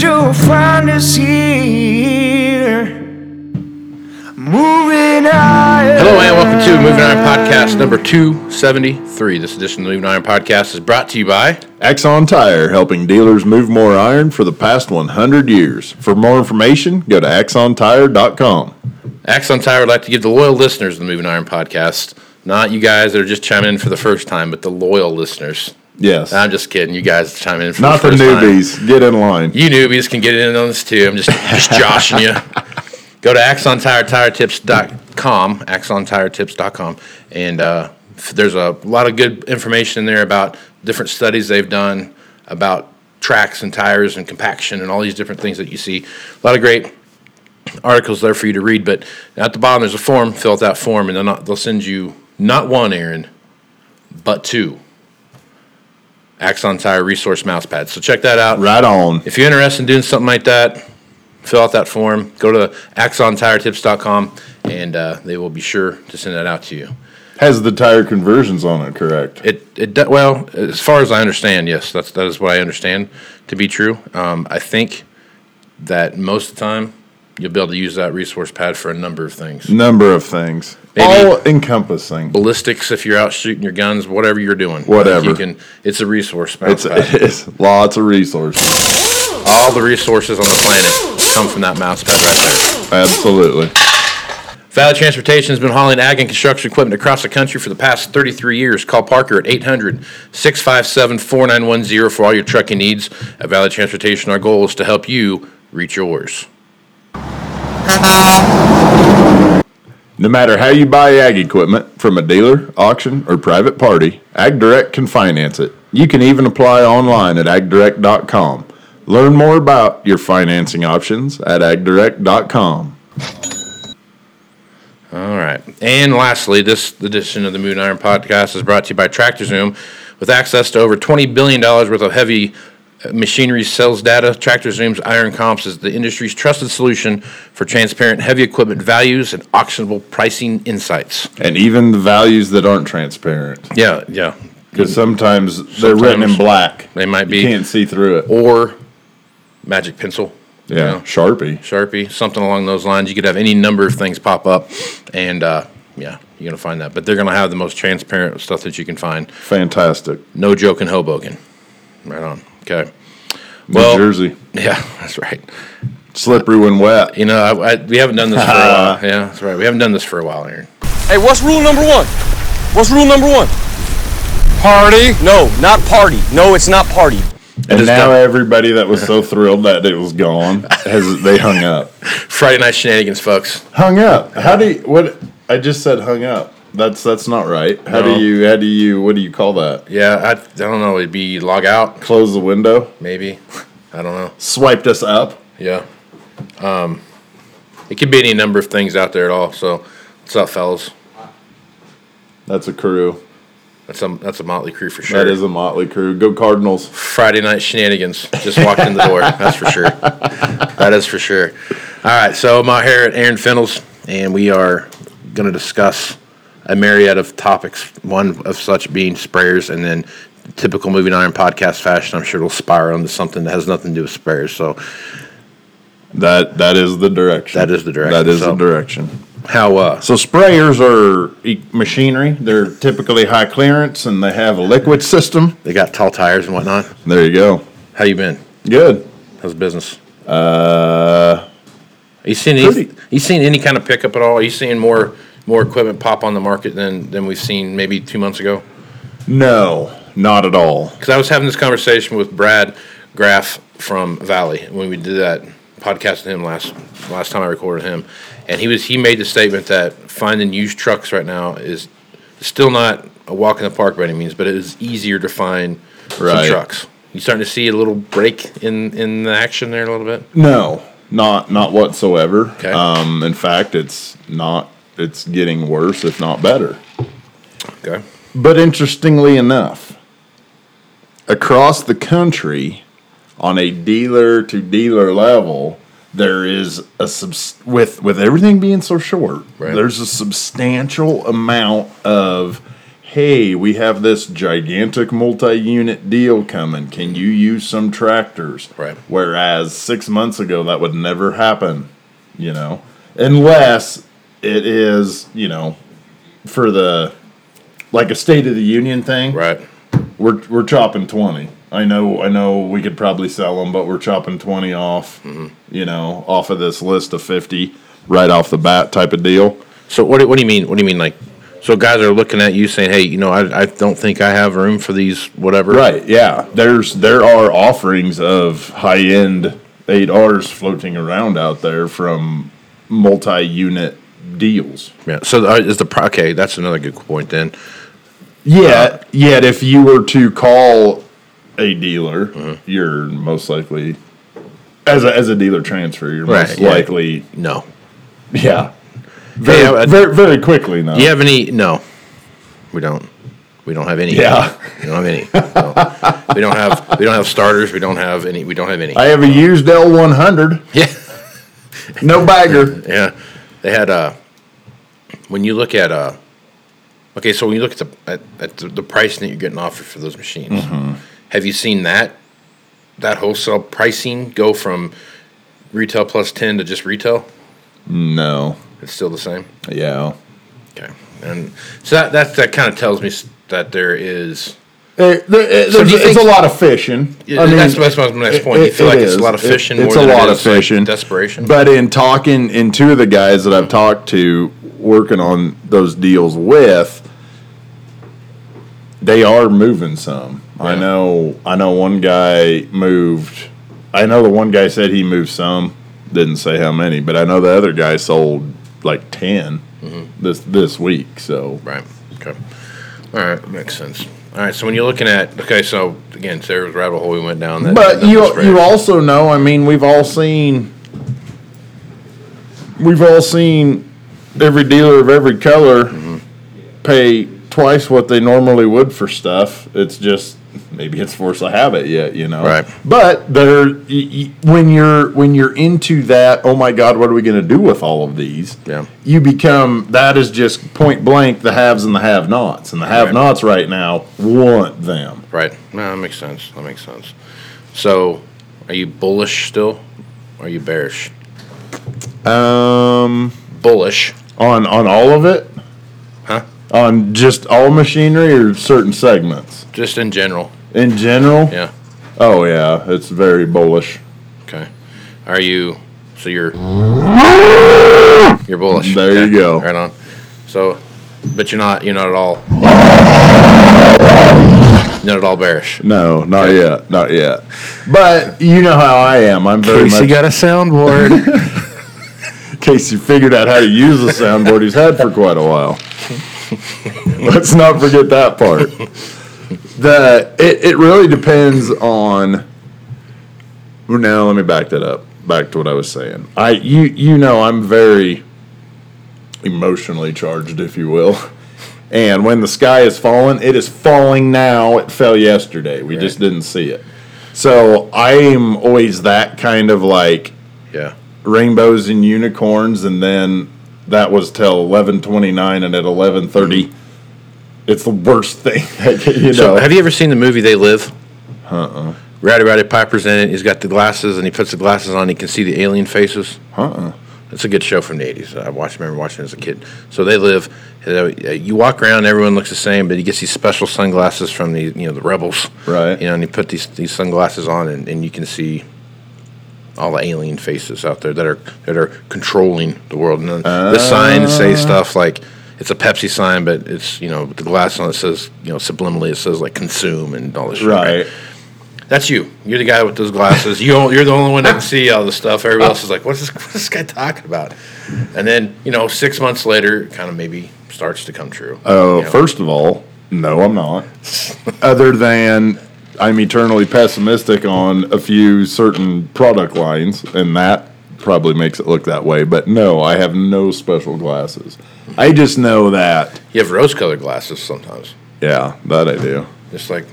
Through the you'll find us here. Moving higher. Hello and welcome to Moving Iron Podcast number 273. This edition of the Moving Iron Podcast is brought to you by Axon Tire, helping dealers move more iron for the past 100 years. For more information, go to axontire.com. Axon Tire would like to give the loyal listeners of the Moving Iron Podcast, not you guys that are just chiming in for the first time, but the loyal listeners. Yes. I'm just kidding. You guys chime in for Not the the first time. newbies. Get in line. You newbies can get in on this too. I'm just just joshing you. Go to axontiretips.com, axontiretips.com, and uh, there's a lot of good information in there about different studies they've done about tracks and tires and compaction and all these different things that you see. A lot of great articles there for you to read. But at the bottom there's a form. Fill out that form, and they'll, not, they'll send you not one Aaron, but two. Axon Tire Resource Mouse Pads. So check that out. Right on. If you're interested in doing something like that, fill out that form. Go to axontiretips.com and uh, they will be sure to send that out to you. Has the tire conversions on it, correct? It, it well, as far as I understand, yes, that's that is what I understand to be true. Um, I think that most of the time you'll be able to use that resource pad for a number of things. Number of things. Maybe- All encompassing. Ballistics, if you're out shooting your guns, whatever you're doing, Whatever. you can. It's a resource pad. It's, it's lots of resources. All the resources on the planet come from that mouse pad right there. Absolutely. Valley Transportation has been hauling ag and construction equipment across the country for the past 33 years. Call Parker at 800 657 4910 for all your trucking needs. At Valley Transportation, our goal is to help you reach yours. No matter how you buy ag equipment from a dealer, auction, or private party, AgDirect can finance it. You can even apply online at agdirect.com. Learn more about your financing options at agdirect.com. All right. And lastly, this edition of the Moving Iron Podcast is brought to you by TractorZoom. With access to over $20 billion worth of heavy machinery sells data, Tractor Zoom's Iron Comps is the industry's trusted solution for transparent heavy equipment values and auctionable pricing insights. And even the values that aren't transparent. Yeah, yeah. Because sometimes they're written in black. They might be. You can't see through it. or magic pencil. you Yeah, know, Sharpie. Sharpie, something along those lines. You could have any number of things pop up, and uh, yeah, you're gonna find that. But they're gonna have the most transparent stuff that you can find. Fantastic. No joke in Hoboken. Right on. Okay. New Jersey. yeah, that's right. Slippery when wet. You know, I, I, we haven't done this for a while. Yeah, that's right. We haven't done this for a while, Aaron. Hey, what's rule number one? What's rule number one? Party? No, not party. No, it's not party. And is now done. everybody that was so thrilled that it was gone has they hung up. Friday night shenanigans, folks. Hung up. How do you what I just said hung up. That's that's not right. How No. do you how do you what do you call that? Yeah, I, I don't know. It'd be log out, Close the window? maybe. I don't know. Swiped us up? Yeah. Um, it could be any number of things out there at all. So, what's up, fellas? That's a crew. That's a that's a motley crew for sure. That is a motley crew. Go Cardinals. Friday night shenanigans. Just walked in the door. That's for sure. That is for sure. All right, so I'm out here at Aaron Fintel's, and we are going to discuss a myriad of topics. One of such being sprayers, and then typical moving iron podcast fashion. I'm sure it'll spiral into something that has nothing to do with sprayers. So That that is the direction. That is the direction, That is so- the direction. How uh So sprayers are e- machinery. They're typically high clearance and they have a liquid system. they got tall tires and whatnot? There you go. How you been? Good. How's business? Uh, you seen any, you seen any kind of pickup at all? Are you seeing more more equipment pop on the market than than we've seen maybe two months ago? no, not at all. Because I was having this conversation with Brad Graff from Valley when we did that podcast with him last last time I recorded him, and he was he made the statement that finding used trucks right now is still not a walk in the park by any means, but it is easier to find Right. some trucks. You starting to see a little break in in the action there a little bit. No, not not whatsoever. Okay. Um, in fact, it's not. It's getting worse, if not better. Okay. But interestingly enough, across the country, on a dealer to dealer level, there is a subs- with with everything being so short. Right. There's a substantial amount of hey, we have this gigantic multi-unit deal coming. Can you use some tractors? Right. Whereas six months ago, that would never happen. You know, unless it is you know for the like a State of the Union thing. Right. We're we're chopping twenty. I know I know we could probably sell them, but we're chopping twenty off. Mm-hmm. You know, off of this list of fifty right off the bat type of deal. So what do, what do you mean? What do you mean like? So guys are looking at you saying, "Hey, you know, I, I don't think I have room for these whatever." Right. Yeah. There's there are offerings of high end eight R's floating around out there from multi unit deals. Yeah. So uh, is the okay? That's another good point. Then Yet, yet if you were to call a dealer, you're most likely as a, as a dealer transfer, you're Right, most yeah. likely, no. yeah, very, I- very, very quickly now. Do you have any? No, we don't. We don't have any. Yeah. We don't have any. No. we don't have. We don't have starters. We don't have any. We don't have any. I have a used L100, yeah. no bagger. Yeah. They had uh when you look at uh okay, so when you look at the at, at the, the pricing that you're getting offered for those machines, have you seen that that wholesale pricing go from retail plus ten to just retail? No, It's still the same. yeah. Okay, and so that that that kind of tells me that there is. It, there- it- So there's- it's a lot of fishing. Yeah, that's, that's my next point. it- you feel it like it's a lot of It- fishing. it's more a than lot it of is, like, fishing. desperation. But in talking, in two of the guys that I've talked to, working on those deals with, they are moving some. I know. I know one guy moved. I know the one guy said he moved some. Didn't say how many, but I know the other guy sold like 10 Mm-hmm. this this week. So Right. Okay. All right. Makes sense. All right. So when you're looking at okay, so again, Sarah's rabbit hole we went down. That, But that you was great. you also know, I mean, we've all seen we've all seen every dealer of every color Mm-hmm. pay twice what they normally would for stuff. It's just maybe it's force of habit yet, you know. Right. But there, when you're when you're into that, oh my God, what are we going to do with all of these? Yeah. You become that is just point blank the haves and the have-nots, and the have-nots right now want them. right. No, that makes sense. That makes sense. So, are you bullish still? Or are you bearish? Um. Bullish. On on all of it? Huh? On just all machinery or certain segments? Just in general. In general? Yeah. Oh yeah, it's very bullish. Okay. Are you? So you're. You're bullish. There you go. Right on. So, but you're not. You're not at all. Not at all bearish. No, not yet, not yet. But you know how I am. I'm very much. got a soundboard. in case you figured out how to use the soundboard he's had for quite a while. Let's not forget that part. The it, it really depends on. Now let me back that up. Back to what I was saying. I you you know I'm very emotionally charged, if you will. And when the sky is falling, it is falling now. It fell yesterday. We just didn't see it. So I'm always that kind of like yeah. Rainbows and unicorns, and then that was till eleven twenty nine, and at eleven thirty, it's the worst thing. That, you So, have you ever seen the movie They Live? Uh-uh. Rowdy Roddy Piper's in it. He's got the glasses, and he puts the glasses on. He can see the alien faces. Uh-uh. It's a good show from the '80s. I watched, remember watching it as a kid. So they live. uh, You walk around, everyone looks the same, but he gets these special sunglasses from the you know the rebels, Right. You know, and he put these these sunglasses on, and, and you can see all the alien faces out there that are that are controlling the world. And then the signs say ah. stuff like it's a Pepsi sign, but it's you know the glass on it says you know subliminally it says like consume and all this shit. Right. That's you. You're the guy with those glasses. You you're the only one that can see all this stuff. Everybody else is like, what's this, what's this guy talking about? And then you know, six months later, it kind of maybe starts to come true. Oh, You know? first of all, no, I'm not. Other than I'm eternally pessimistic on a few certain product lines, and that probably makes it look that way. But no, I have no special glasses. I just know that. you have rose-colored glasses sometimes. Yeah, that I do. Just like,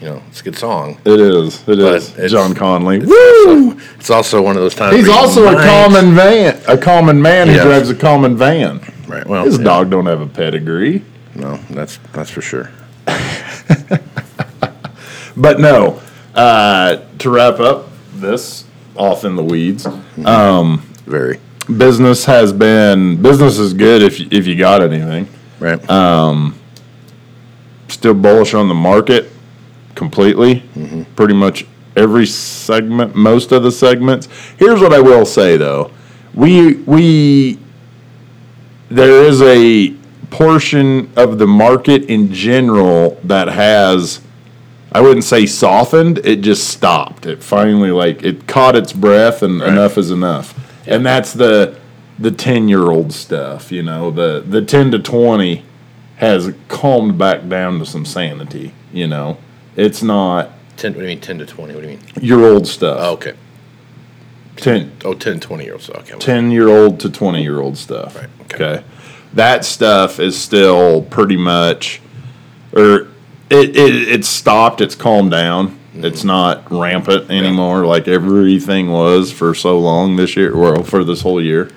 you know, it's a good song. It is. It is. it's- John Conlee. It's Woo! also, it's also one of those times. He's also a common van, a common man who drives a common van. Right. Well, His yeah. dog don't have a pedigree. No, that's that's for sure. But no, uh, to wrap up this off in the weeds, mm-hmm. um, Very. business has been business is good if you, if you got anything. Right. Um, still bullish on the market completely. Mm-hmm. Pretty much every segment, most of the segments. Here's what I will say though, we we there is a portion of the market in general that has I wouldn't say softened, it just stopped. It finally like it caught its breath and Right. enough is enough. And that's the the 10-year-old stuff, you know, the the 10 to 20 has calmed back down to some sanity, you know. It's not ten. What do you mean? Ten to twenty. What do you mean? your old stuff. Oh, okay. 10, Oh, 10, 20 year olds. Okay. 10 year old to 20 year old stuff. Right, okay. Okay. That stuff is still pretty much, or it, it, it's stopped, it's calmed down. Mm-hmm. It's not rampant anymore like everything was for so long this year, well, for this whole year.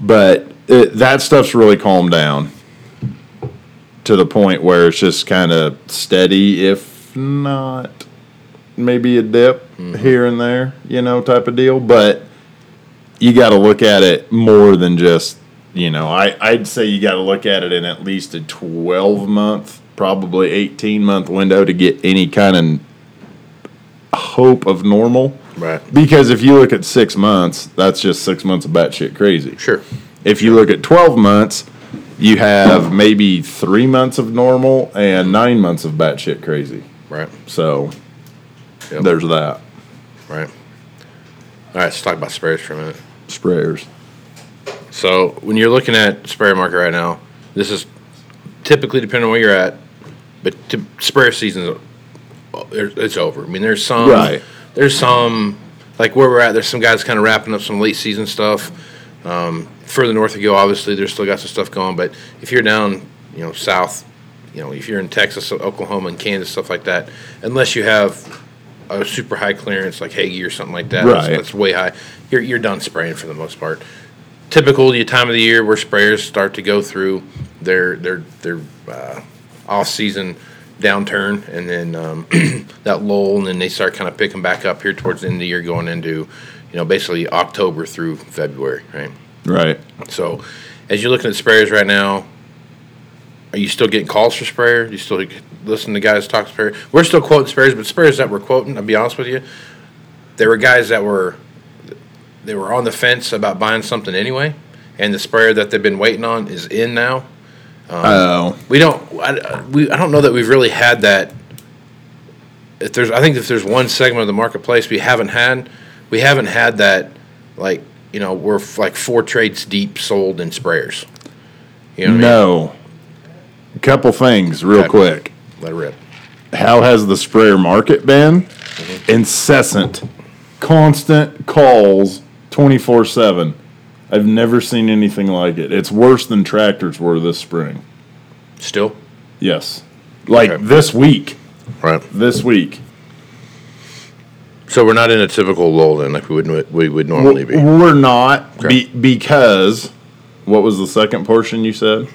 But it, that stuff's really calmed down to the point where it's just kind of steady, if not maybe a dip Mm-hmm. here and there, you know, type of deal. But you got to look at it more than just, you know, I, I'd say you got to look at it in at least a 12 month, probably 18 month window to get any kind of hope of normal. Right. Because if you look at six months, that's just six months of batshit crazy. Sure. If you look at 12 months, you have maybe three months of normal and nine months of batshit crazy. Right. So Yep. there's that. Right. All right. Let's talk about sprayers for a minute. Sprayers. So when you're looking at sprayer market right now, this is typically depending on where you're at, but to, sprayer season, it's over. I mean, there's some, Right. there's some, like where we're at. There's some guys kind of wrapping up some late season stuff. Um, further north you go, obviously, there's still got some stuff going. But if you're down, you know, south, you know, if you're in Texas, Oklahoma, and Kansas, stuff like that, unless you have a super high clearance like Hagie or something like that, that's, Right. that's way high. You're you're done spraying for the most part typical the time of the year where sprayers start to go through their their their uh, off season downturn and then um, that lull and then they start kind of picking back up here towards the end of the year going into you know basically October through February right Right. so as you're looking at sprayers right now are you still getting calls for sprayer? Do you still listen to guys talk sprayer? We're still quoting sprayers, but sprayers that we're quoting, I'll be honest with you, there were guys that were they were on the fence about buying something anyway, and the sprayer that they've been waiting on is in now. Oh. We don't I, we I don't know that we've really had that. If there's I think if there's one segment of the marketplace we haven't had, we haven't had that like you know we're f- like four trades deep sold in sprayers. You know what I mean? No. A couple things, real Okay. quick. Let it rip. How has the sprayer market been? Mm-hmm. Incessant, constant calls, twenty four seven. I've never seen anything like it. It's worse than tractors were this spring. Still? Yes, like Okay. this week. Right. This week. So we're not in a typical lull then, like we would we would normally be. We're not Okay. be, because. What was the second portion you said?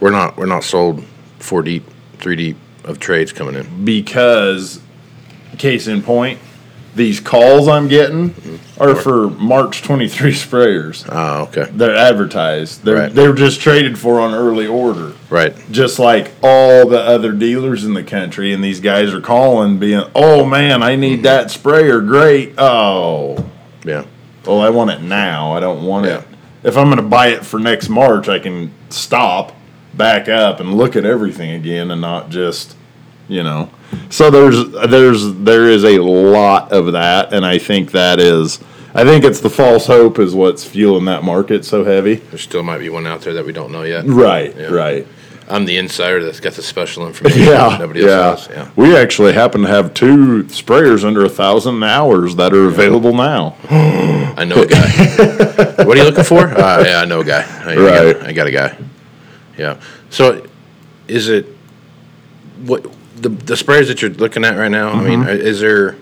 We're not we're not sold four deep, three deep of trades coming in. because case in point, these calls I'm getting are for March 23 sprayers. Oh, okay. They're advertised. They're Right. they're just traded for on early order. Right. Just like all the other dealers in the country, and these guys are calling, being, "Oh man, I need mm-hmm. that sprayer. Great. Oh, Yeah. well, I want it now. I don't want Yeah. it. If I'm going to buy it for next March, I can stop, back up, and look at everything again, and not just, you know. So there's there's there is a lot of that, and I think that is. I think it's the false hope is what's fueling that market so heavy. There still might be one out there that we don't know yet. Right, Yeah. right. I'm the insider that's got the special information. Yeah, Nobody else yeah. has. Yeah. We actually happen to have two sprayers under a thousand hours that are available now. I know a guy. what are you looking for? Uh, yeah, I know a guy. I, I Right. got, I got a guy. Yeah. So, is it what the the sprayers that you're looking at right now? I Mm-hmm. mean, is there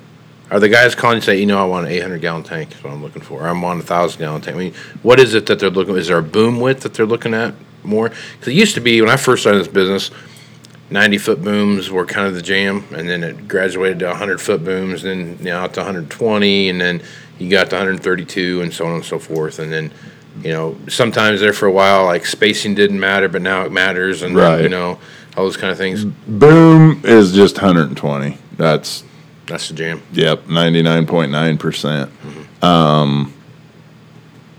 are the guys calling and say, you know, I want an 800 gallon tank? Is what I'm looking for. Or I'm on a thousand gallon tank. I mean, what is it that they're looking? Is there a boom width that they're looking at more? Because it used to be when I first started this business. 90 foot booms were kind of the jam, and then it graduated to 100 foot booms, then now to 120, and then you got to 132, and so on and so forth. And then, you know, sometimes there for a while, like spacing didn't matter, but now it matters, and then, you know, all those kind of things. Boom is just 120. That's That's the jam. Yep, ninety nine point nine percent. Um,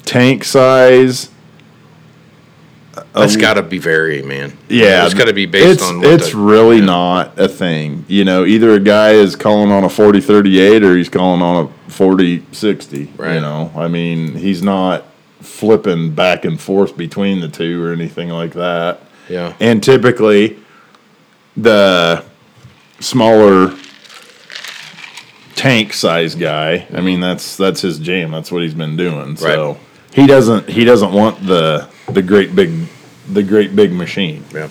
tank size. That's got to be vary, man. Yeah, it's got to be based it's, on. It's the- really yeah. not a thing. You know, either a guy is calling on a forty thirty eight or he's calling on a forty sixty. Right. You know, I mean, he's not flipping back and forth between the two or anything like that. Yeah. And typically, the smaller tank size guy. I mean, that's that's his jam. That's what he's been doing. So Right. he doesn't he doesn't want the the great big the great big machine. Yeah.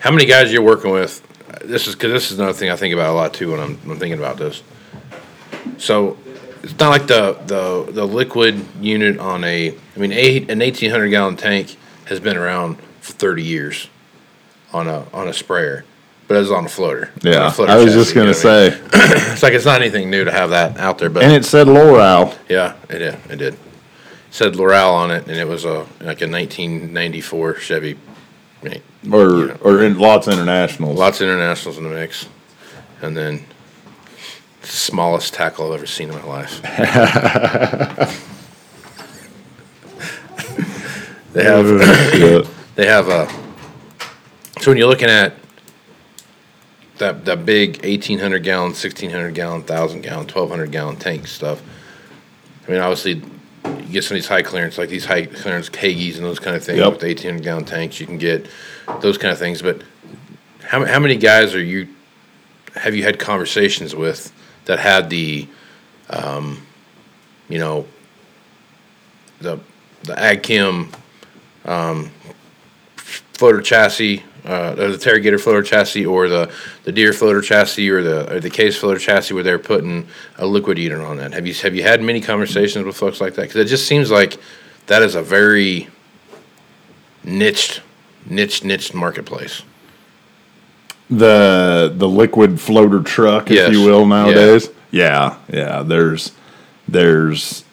How many guys you're working with? This is because this is another thing I think about a lot too when I'm, I'm thinking about this. So it's not like the, the the liquid unit on a. I mean, a, an 1800 gallon tank has been around for 30 years on a on a sprayer, but it was on a floater. On a Yeah, floater I was chassis, just gonna I mean? say, it's like it's not anything new to have that out there, but and it said Loral. yeah, it did. It did. It said Loral on it, and it was a like a 1994 Chevy. Or Yeah. or in lots of internationals. Lots of internationals in the mix, and then smallest tackle I've ever seen in my life. they have they have a. So when you're looking at that that big 1800 gallon, 1600 gallon, 1000 gallon, 1200 gallon tank stuff. I mean, obviously, you get some of these high clearance, like these high clearance Hagies and those kind of things Yep. with 1800 gallon tanks. You can get those kind of things. But how how many guys are you? Have you had conversations with that had the, um, you know, the the AgChem um, floater chassis, uh, the Terragator floater chassis, or the the Deere floater chassis, or the or the Case floater chassis, where they're putting a liquid eater on that. Have you have you had many conversations with folks like that? Because it just seems like that is a very niched, niched, niched marketplace. the the liquid floater truck, if Yes. you will, nowadays. Yeah. yeah, There's there's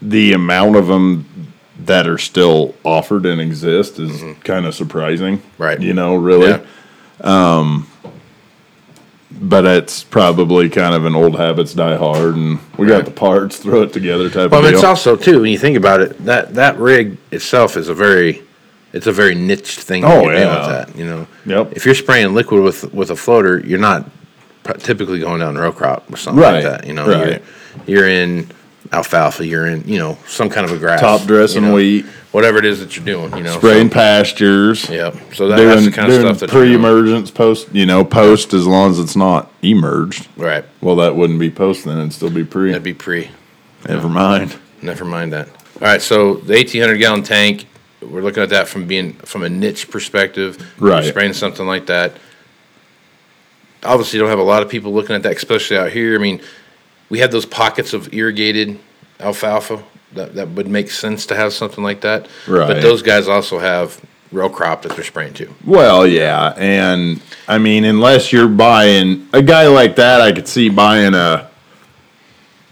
the amount of them that are still offered and exist is kind of surprising. Mm-hmm. Right. You know, really. Yeah. But it's probably kind of an old habits die hard, and we got the parts, throw it together type Well, of but deal. it's also too when you think about it that that rig itself is a very it's a very niche thing. Oh, yeah. with that you know. Yep. If you're spraying liquid with with a floater, you're not typically going down row crop or something Right, like that. You know, right. you're, you're in alfalfa. You're in you know some kind of a grass. Top dressing you know, wheat. whatever it is that you're doing. You know, Spraying So, pastures. yep. So that, that's doing the kind of stuff that pre-emergence, post. You know, post as long as it's not emerged. Right. Well, that wouldn't be post then; it'd still be pre. That'd be pre. Never mind. Never mind that. All right, so the eighteen hundred gallon tank, we're looking at that from being from a niche perspective. Right. spraying something like that. Obviously, you don't have a lot of people looking at that, especially out here. I mean, we have those pockets of irrigated alfalfa that, that would make sense to have something like that. But those guys also have row crop that they're spraying to. Well, yeah, and I mean, unless you're buying a guy like that, I could see buying a,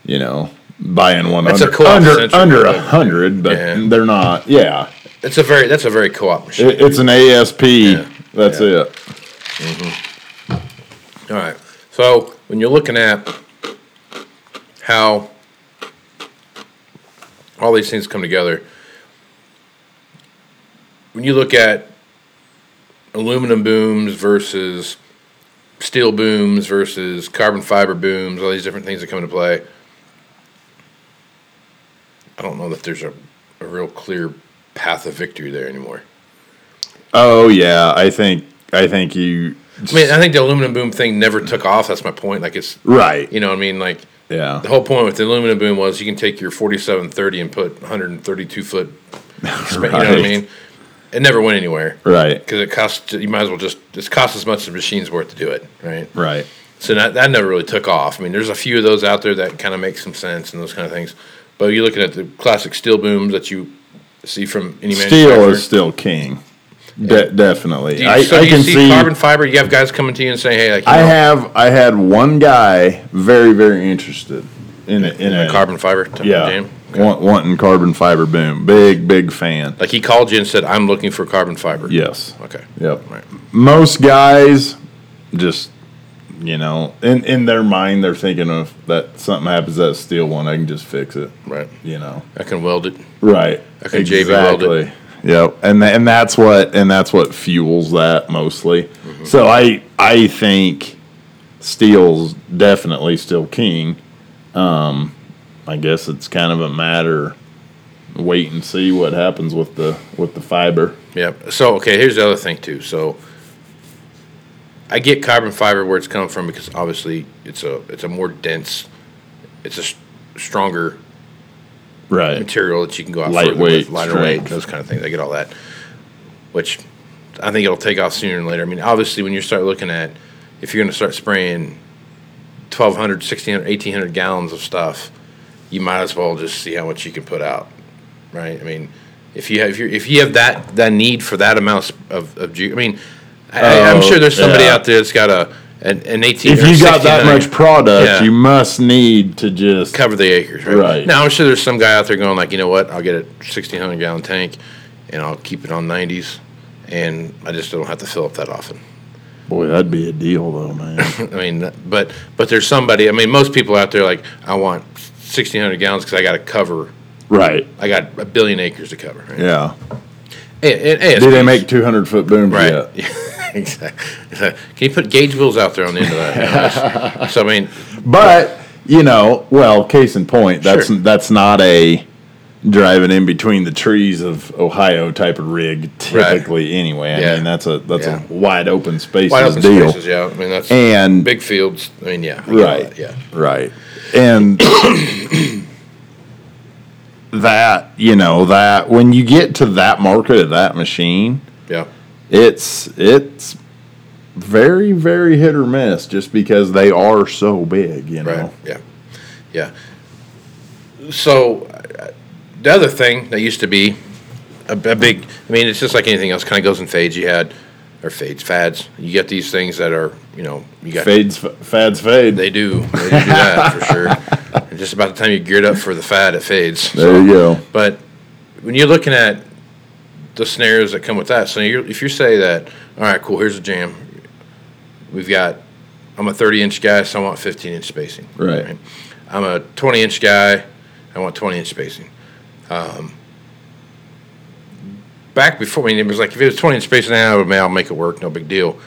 you know, buying one That's a under co-op under, under a hundred, but Yeah. they're not. Yeah, It's a very that's a very co-op machine. it, it's an ASP. Yeah. That's Yeah. it. Mm-hmm. All right. So when you're looking at how all these things come together, when you look at aluminum booms versus steel booms versus carbon fiber booms, all these different things that come into play, I don't know that there's a, a real clear path of victory there anymore. Oh yeah, I think I think you. I mean, I think the aluminum boom thing never took off. That's my point. Like it's, Right. you know, what I mean, like Yeah. The whole point with the aluminum boom was you can take your 4730 and put 132 foot. spa- You know what I mean? It never went anywhere Right. because it costs. You might as well just. It's cost as much as the machine's worth to do it, right? Right. So that that never really took off. I mean, there's a few of those out there that kind of make some sense and those kind of things. But you're looking at the classic steel booms that you see from any Steel is still king. De- definitely. Do you, I, so I can see, see. carbon fiber. You have guys coming to you and saying, "Hey, like I know, have. I had one guy very very interested in a, in, in a carbon fiber Yeah. jam." Want, wanting carbon fiber boom. Big, big fan. Like he called you and said, "I'm looking for carbon fiber." Yes. Okay. Yep. Right. Most guys just, you know, in, in their mind, they're thinking of that something happens to that steel one, I can just fix it, Right. you know. I can weld it. Right. I can JB weld it. Yep. And tha- and that's what and that's what fuels that mostly. Mm-hmm. So I I think steel's definitely still king. Um I guess it's kind of a matter wait and see what happens with the with the fiber. Yep. So okay, here's the other thing too. So I get carbon fiber where it's coming from because obviously it's a it's a more dense, it's a stronger Right. material that you can go out Lightweight, with, lighter weight, those kind of things. I get all that, which I think it'll take off sooner than later. I mean, obviously, when you start looking at if you're going to start spraying 1,200, 1,600, 1,800 gallons of stuff, you might as well just see how much you can put out, right? I mean, if you have if you if you have that that need for that amount of of I mean, I, I'm Oh, sure there's somebody yeah. out there that's got a an, an 18. If you got that much product, Yeah. you must need to just cover the acres, right? Right. Now I'm sure there's some guy out there going like, you know what? I'll get a 1600 gallon tank, and I'll keep it on 90s, and I just don't have to fill up that often. Boy, that'd be a deal though, man. I mean, but but there's somebody. I mean, most people out there like, I want 1600 gallons because I got to cover. right. I got a billion acres to cover. Right? Yeah. And Do they make two hundred foot booms Right. yet? Exactly. Can you put gauge wheels out there on the end of that? You know, so I mean, But you know, well, case in point, that's Sure. that's not a driving in between the trees of Ohio type of rig typically. Anyway, I Yeah. mean that's a that's Yeah. a wide open spaces wide open deal, spaces. Yeah, I mean that's and big fields. I mean, yeah, I get all right, Yeah. right, and that you know that when you get to that market of that machine, Yeah. It's it's very very hit or miss just because they are so big. You know, Right. Yeah. Yeah. So the other thing that used to be a, a big, I mean, it's just like anything else, kind of goes in fades. You had, or fades, fads. You get these things that are, you know, you got. fades f- fads fade. They do. They do that for sure. And just about the time you geared up for the fad, it fades. there you go. But when you're looking at the scenarios that come with that, so you're, if you say that, all right, cool, here's a jam. We've got, I'm a 30 inch guy, so I want 15 inch spacing. Right. I'm a 20 inch guy, I want 20 inch spacing. Um, back before, I mean, it was like if it was 20 inch spacing now, I would, I'll make it work, no big deal.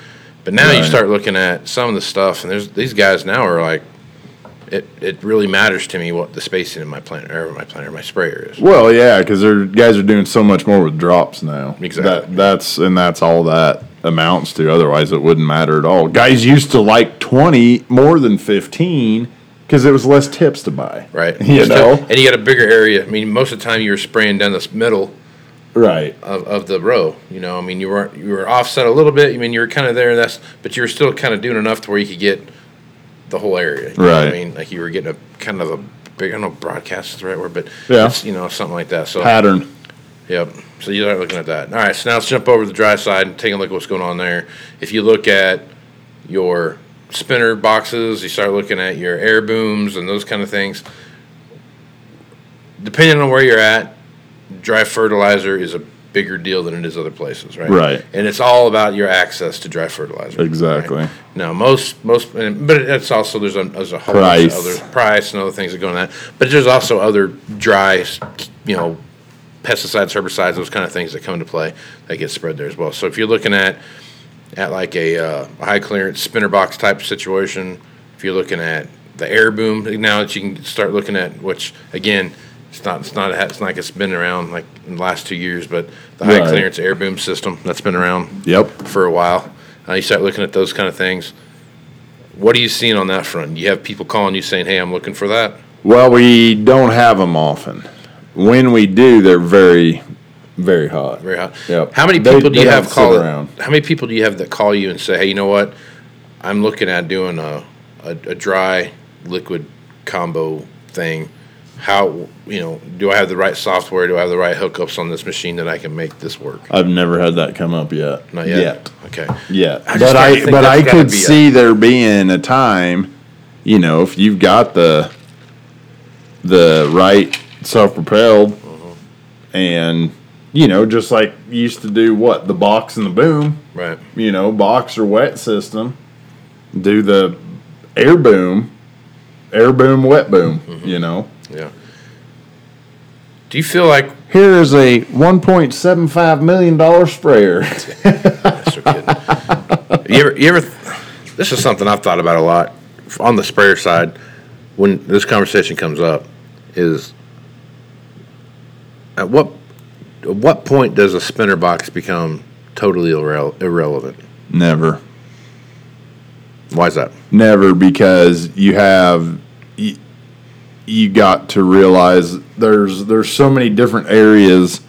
But now you start looking at some of the stuff, and there's these guys now are like, it, it really matters to me what the spacing in my plant or my plant or my sprayer is. Well, yeah, because they're guys are doing so much more with drops now. Exactly. That, that's and that's all that amounts to. Otherwise, it wouldn't matter at all. Guys used to like twenty more than fifteen because it was less tips to buy. right? You know. and you got a bigger area. I mean, most of the time you were spraying down this middle Right. of, of the row. You know, I mean, you were you were offset a little bit. I mean, you were kind of there. That's but you were still kind of doing enough to where you could get the whole area. You know what I mean, like you were getting a kind of a big. I don't know, broadcast is the right word, but Yeah. it's, you know, something like that. So Pattern. Yep. So you start looking at that. All right, so now let's jump over to the dry side and take a look at what's going on there. If you look at your spinner boxes, you start looking at your air booms and those kind of things. Depending on where you're at, dry fertilizer is a bigger deal than it is other places, right? Right. And it's all about your access to dry fertilizer. Exactly. right? Now, most most, but it's also there's a there's a whole Price. other price and other things that go in that. But there's also other dry, you know, pesticides, herbicides, those kind of things that come into play that get spread there as well. So if you're looking at at like a uh, high clearance spinner box type situation, if you're looking at the air boom now that you can start looking at which again it's not it's not it's not like it's been around like in the last two years, but the high Right. clearance air boom system that's been around Yep. for a while. Uh, you start looking at those kind of things. What are you seeing on that front? You have people calling you saying, "Hey, I'm looking for that." Well, we don't have them often. When we do, they're very, very hot. Very hot. Yep. How many They- people do they you don't have call? around. How many people do you have that call you and say, "Hey, you know what? I'm looking at doing a a, a dry liquid combo thing. How you know? Do I have the right software? Do I have the right hookups on this machine that I can make this work?" I've never had that come up yet. Not yet. Okay. Yet. I just but kinda I but I could be a- see there being a time, you know, if you've got the the right self-propelled Mm-hmm. and you know, just like you used to do what, the box and the boom, Right. you know, box or wet system, do the air boom, air boom, wet boom, Mm-hmm. you know. Yeah. Do you feel like Here is a $1.75 million sprayer. That's no kidding. you ever, you ever, this is something I've thought about a lot on the sprayer side when this conversation comes up is at what, at what point does a spinner box become totally irrele- irrelevant? Never. Why is that? Never because you have you, you got to realize there's there's so many different areas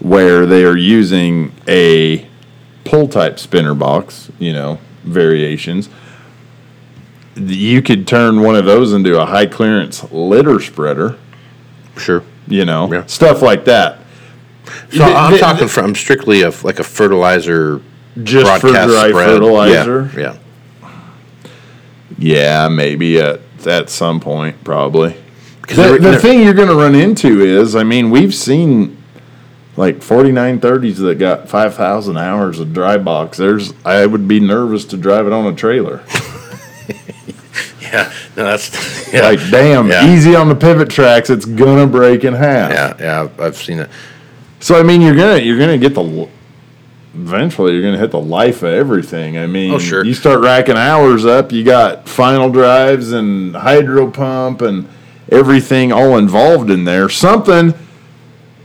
where they are using a pull type spinner box, you know, variations. You could turn one of those into a high clearance litter spreader, Sure. you know, Yeah. stuff like that. So The- I'm the- talking from strictly of like a fertilizer Just for broadcast dry spread. fertilizer. Yeah. yeah. Yeah, maybe at at some point, probably. 'Cause The, the thing you're going to run into is, I mean, we've seen like 4930s that got 5,000 hours of dry box. There's, I would be nervous to drive it on a trailer. Yeah. No, that's yeah. Like, damn, Yeah. easy on the pivot tracks. It's gonna break in half. yeah, yeah, I've- I've seen it. So I mean, you're gonna you're gonna get the. Eventually, you're gonna hit the life of everything. I mean, Oh, sure. you start racking hours up. You got final drives and hydro pump and everything all involved in there. Something,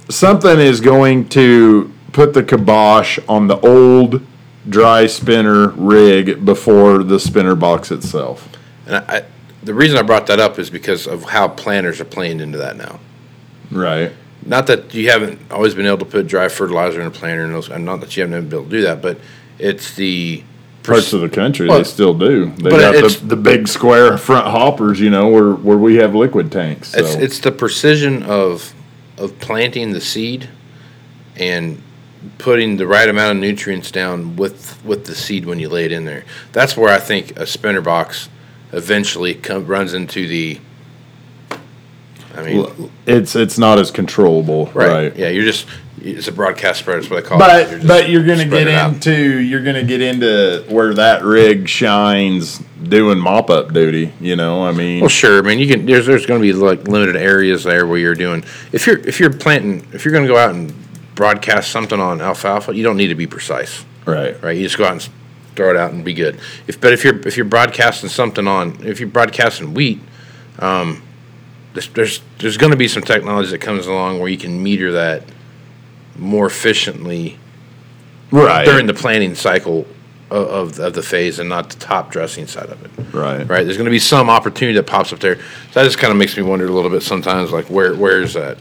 something is going to put the kibosh on the old dry spinner rig before the spinner box itself. And I, the reason I brought that up is because of how planners are playing into that now. Right. Not that you haven't always been able to put dry fertilizer in a planter, and those, and not that you haven't been able to do that, but it's the Parts of the country Well, they still do. They got the, the big square front hoppers, you know, where where we have liquid tanks. So. it's it's the precision of of planting the seed and putting the right amount of nutrients down with with the seed when you lay it in there. That's where I think a spinner box eventually come, runs into the. I mean, it's it's not as controllable, right, right? Yeah, you're just it's a broadcast spread. That's what they call it. But just but you're gonna get into you're gonna get into where that rig shines doing mop up duty. You know, I mean, Well, sure. I mean, you can. There's there's going to be like limited areas there where you're doing. If you're if you're planting, if you're going to go out and broadcast something on alfalfa, you don't need to be precise, right, right? You just go out and throw it out and be good. If but if you're if you're broadcasting something on if you're broadcasting wheat, um, there's there's, there's going to be some technology that comes along where you can meter that more efficiently right, during the planning cycle of, of, of the phase and not the top dressing side of it right, right? There's going to be some opportunity that pops up there. So that just kind of makes me wonder a little bit sometimes, like where where is that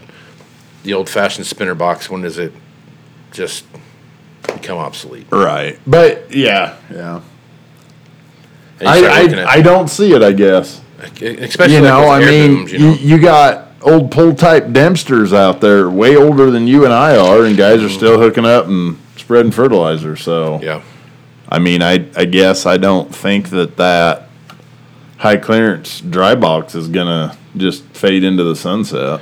the old fashioned spinner box? When does it just become obsolete? right. But yeah, yeah. And I I, I don't see it. I guess especially you know. with I mean, booms, you, you you got old pull type Dempsters out there, way older than you and I are, and guys are still hooking up and spreading fertilizer. So Yeah. I mean, I I guess I don't think that that high clearance dry box is gonna just fade into the sunset.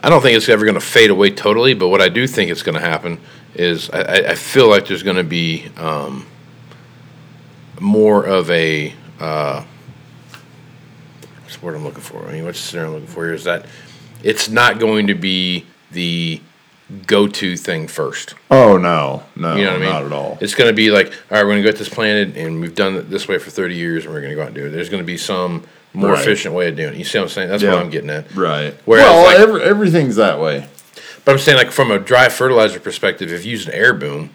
I don't think it's ever going to fade away totally, but what I do think it's going to happen is I, I- feel like there's going to be um, more of a uh, the word I'm looking for? I mean, what's the word I'm looking for here is that it's not going to be the go-to thing first. Oh no, no, You know what I mean? not at all. It's going to be like, all right, we're going to get this planted, and we've done it this way for 30 years, and we're going to go out and do it. There's going to be some more Right. efficient way of doing it. You see what I'm saying? That's Yeah. what I'm getting at. Right. Whereas, well, like- every, everything's that way. But I'm saying, like, from a dry fertilizer perspective, if you use an air boom,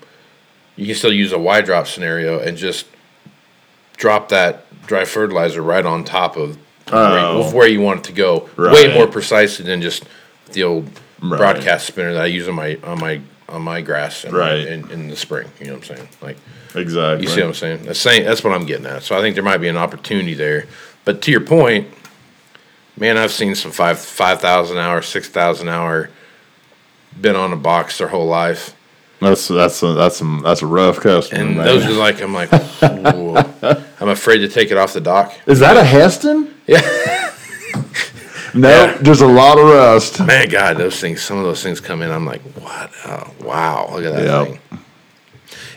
you can still use a Y drop scenario and just drop that dry fertilizer right on top of Oh. of where you want it to go. Way more precisely than just the old Right. broadcast spinner that I use on my on my on my grass in, Right. in, in the spring. You know what I'm saying? Like, Exactly. you see what I'm saying? That's saying that's what I'm getting at. So I think there might be an opportunity there. But to your point, man, I've seen some five five thousand hour, six thousand hour, been on a box their whole life, That's that's a, that's some that's a rough customer. and man. those are like I'm like, I'm afraid to take it off the dock. Is that a Hesston? Yeah, No, Yeah. there's a lot of rust. man, God, those things. Some of those things come in. I'm like, what? Oh, wow, look at that Yep. thing.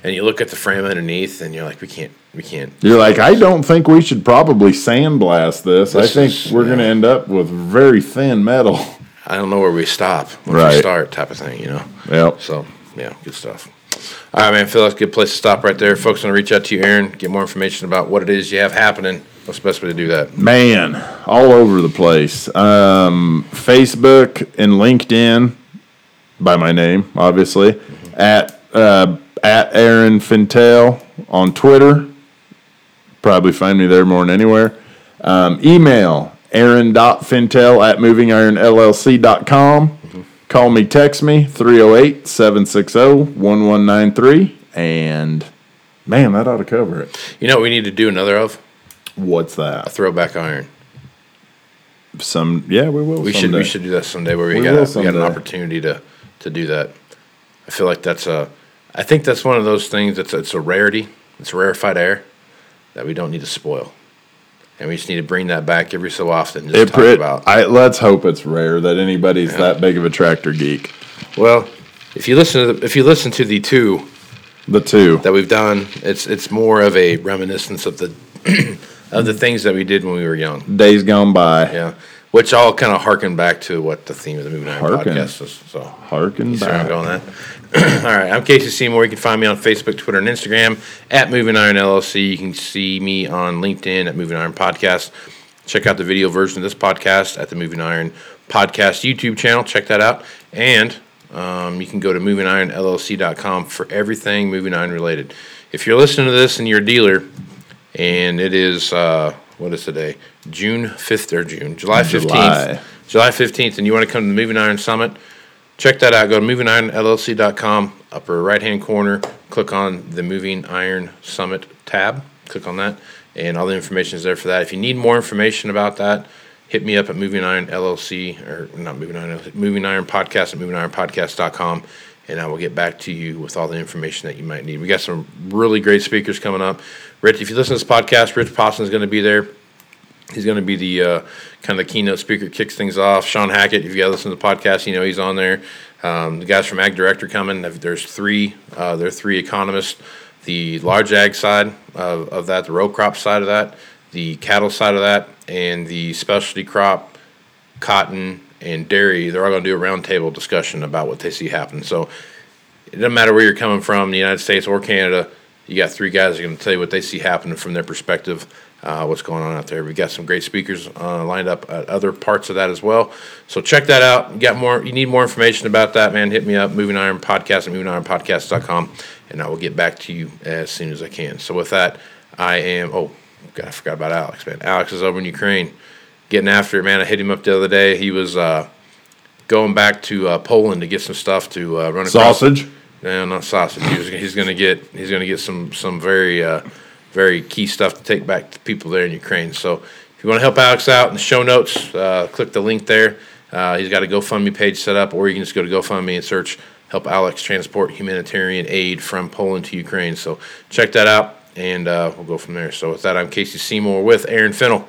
And you look at the frame underneath, and you're like, we can't, we can't. You're like, I don't think we should probably sandblast this. I think is- we're going to end up with very thin metal. I don't know where we stop when we Right. start, type of thing, you know. Yep. So yeah, good stuff. All right, man. Phil, that's a good place to stop right there. Folks want to reach out to you, Aaron, get more information about what it is you have happening. What's the best way to do that? Man, all over the place. Um, Facebook and LinkedIn by my name, obviously. At uh, at Aaron Fintel on Twitter. Probably find me there more than anywhere. Um, email aaron.fintel at movingironllc.com. Call me, text me, 308 760 1193. And man, that ought to cover it. You know what we need to do another of? What's that? A throwback iron. Some, yeah, we will. We should we should do that someday where we, We got we got an opportunity to to do that. I feel like that's a I think that's one of those things that's it's a rarity. It's rarefied air that we don't need to spoil. And we just need to bring that back every so often. Just It, talk pre- about I, let's hope it's rare that anybody's that big of a tractor geek. well, if you listen to the, if you listen to the two The two. that we've done, it's it's more of a reminiscence of the of the things that we did when we were young. Days gone by. Yeah, which all kind of harken back to what the theme of the Moving Iron Harken. podcast is. So, Harken you see where I'm back. going with that. all right, I'm Casey Seymour. You can find me on Facebook, Twitter, and Instagram at Moving Iron LLC. You can see me on LinkedIn at Moving Iron Podcast. Check out the video version of this podcast at the Moving Iron Podcast YouTube channel. Check that out. And um, you can go to movingironllc.com for everything moving iron related. If you're listening to this and you're a dealer, and it is uh, what is today? June fifth or June, July fifteenth, July. Fifteenth, and you want to come to the Moving Iron Summit, check that out. Go to movingironllc.com, upper right hand corner, click on the Moving Iron Summit tab, click on that, and all the information is there for that. If you need more information about that, hit me up at Moving Iron LLC or not Moving Iron, Moving Iron Podcast at movingironpodcast.com, and I will get back to you with all the information that you might need. We got some really great speakers coming up. Rich, if you listen to this podcast, Rich Poston is going to be there. He's going to be the uh, kind of the keynote speaker, kicks things off. Sean Hackett, if you guys listen to the podcast, you know he's on there. Um, the guys from Ag Director coming. There's three. Uh, there are three economists. The large ag side of, of that, the row crop side of that, the cattle side of that, and the specialty crop, cotton and dairy. They're all going to do a roundtable discussion about what they see happen. So it doesn't matter where you're coming from, the United States or Canada. You got three guys that are going to tell you what they see happening from their perspective, uh, what's going on out there. We've got some great speakers uh, lined up at other parts of that as well. So check that out. You got more? You need more information about that, man? Hit me up, Moving Iron Podcast at movingironpodcast.com, and I will get back to you as soon as I can. So with that, I am. Oh, God, I forgot about Alex, man. Alex is over in Ukraine, getting after it, man. I hit him up the other day. He was uh, going back to uh, Poland to get some stuff to uh, run across. Sausage. No, not sausage. He's, he's gonna get he's gonna get some some very uh, very key stuff to take back to people there in Ukraine. So if you want to help Alex out in the show notes, uh, click the link there, Uh, he's got a GoFundMe page set up, or you can just go to GoFundMe and search "Help Alex Transport Humanitarian Aid from Poland to Ukraine." So check that out, and uh, we'll go from there. So with that, I'm Casey Seymour with Aaron Fintel.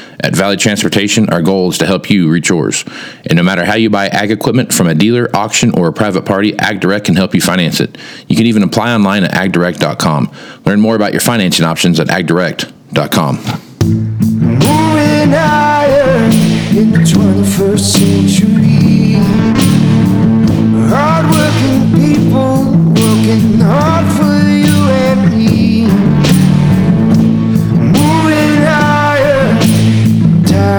At Valley Transportation, our goal is to help you reach yours. And no matter how you buy ag equipment from a dealer, auction, or a private party, AgDirect can help you finance it. You can even apply online at agdirect.com. Learn more about your financing options at agdirect.com. Moving higher in the 21st century. Hardworking people working hard for you and me.